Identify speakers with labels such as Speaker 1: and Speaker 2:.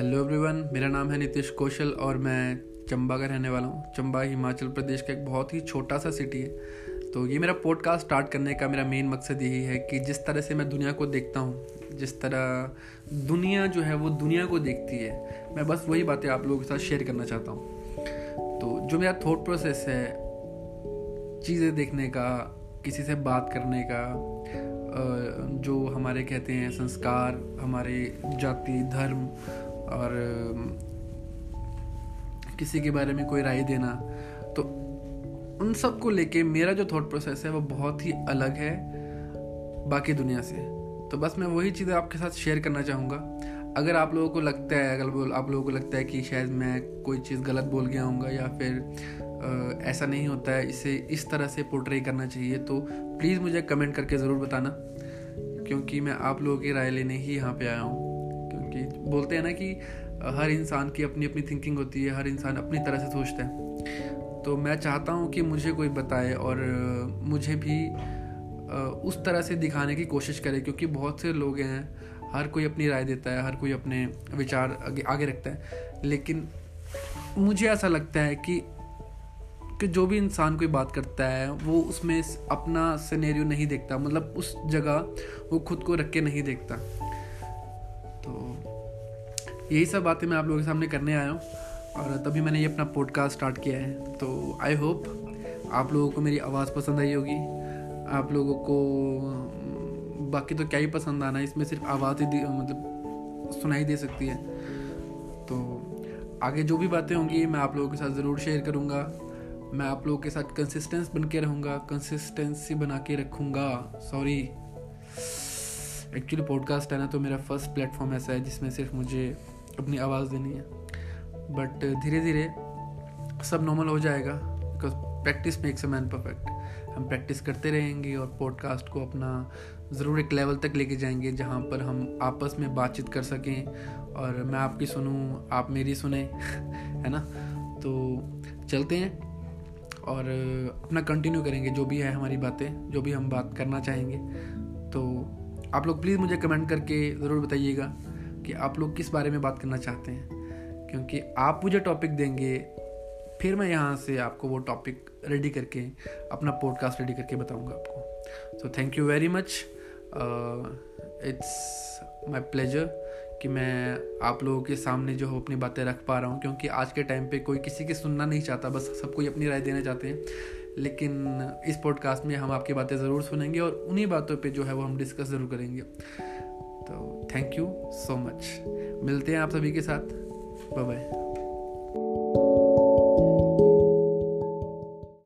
Speaker 1: Hello everyone मेरा नाम है नितिश कौशल और मैं चंबा का रहने वाला हूँ। चंबा हिमाचल प्रदेश का एक बहुत ही छोटा सा सिटी है। तो ये मेरा पॉडकास्ट स्टार्ट करने का मेरा मेन मकसद यही है कि जिस तरह से मैं दुनिया को देखता हूँ, जिस तरह दुनिया जो है वो दुनिया को देखती है, मैं बस वही बातें आप लोगों के साथ शेयर करना चाहता हूँ। तो जो मेरा थॉट प्रोसेस है, चीज़ें देखने का, किसी से बात करने का जो हमारे कहते हैं संस्कार, हमारे जाति, धर्म और किसी के बारे में कोई राय देना तो उन सबको लेके मेरा जो थॉट प्रोसेस है वो बहुत ही अलग है बाकी दुनिया से। तो बस मैं वही चीज़ें आपके साथ शेयर करना चाहूँगा। अगर आप लोगों को लगता है, अगर आप लोगों को लगता है कि शायद मैं कोई चीज़ गलत बोल गया हूँ या फिर ऐसा नहीं होता है, इसे इस तरह से पोर्ट्रे करना चाहिए तो प्लीज़ मुझे कमेंट करके ज़रूर बताना, क्योंकि मैं आप लोगों की राय लेने ही यहाँ पे आया हूँ। क्योंकि बोलते हैं ना कि हर इंसान की अपनी अपनी थिंकिंग होती है, हर इंसान अपनी तरह से सोचता है। तो मैं चाहता हूँ कि मुझे कोई बताए और मुझे भी उस तरह से दिखाने की कोशिश करे, क्योंकि बहुत से लोग हैं, हर कोई अपनी राय देता है, हर कोई अपने विचार आगे आगे रखता है। लेकिन मुझे ऐसा लगता है कि कि जो भी इंसान कोई बात करता है, वो उसमें अपना सिनेरियो नहीं देखता मतलब उस जगह वो खुद को रख के नहीं देखता। यही सब बातें मैं आप लोगों के सामने करने आया हूँ। और तभी मैंने ये अपना पॉडकास्ट स्टार्ट किया है। तो आई होप आप लोगों को मेरी आवाज़ पसंद आई होगी। आप लोगों को बाकी तो क्या ही पसंद आना, इसमें सिर्फ़ आवाज़ ही मतलब सुनाई दे सकती है। तो आगे जो भी बातें होंगी, मैं आप लोगों के साथ ज़रूर शेयर करूँगा। मैं आप लोगों के साथ कंसिस्टेंस बन के रहूँगा कंसिस्टेंसी बना के रखूँगा। सॉरी एक्चुअली पॉडकास्ट है ना तो मेरा फ़र्स्ट प्लेटफॉर्म ऐसा है, जिसमें सिर्फ़ मुझे अपनी आवाज़ देनी है। बट धीरे धीरे सब नॉर्मल हो जाएगा because practice makes a man perfect हम प्रैक्टिस करते रहेंगे और पॉडकास्ट को अपना ज़रूर एक लेवल तक लेके जाएँगे, जहाँ पर हम आपस में बातचीत कर सकें और मैं आपकी सुनूँ, आप मेरी सुने, है ना? तो चलते हैं और अपना कंटिन्यू करेंगे, जो भी है हमारी बातें, जो भी हम बात करना चाहेंगे। तो आप लोग प्लीज़ मुझे कमेंट करके ज़रूर बताइएगा। कि आप लोग किस बारे में बात करना चाहते हैं? क्योंकि आप मुझे टॉपिक देंगे, फिर मैं यहाँ से आपको वो टॉपिक रेडी करके, अपना पॉडकास्ट रेडी करके बताऊँगा आपको। So thank you very much it's my pleasure कि मैं आप लोगों के सामने जो हो अपनी बातें रख पा रहा हूँ, क्योंकि आज के टाइम पे कोई किसी की सुनना नहीं चाहता, बस सब कोई अपनी राय देना चाहते हैं। लेकिन इस पॉडकास्ट में हम आपकी बातें ज़रूर सुनेंगे और उन्हीं बातों पे जो है वो हम डिस्कस ज़रूर करेंगे। तो थैंक यू सो मच मिलते हैं आप सभी के साथ. Bye bye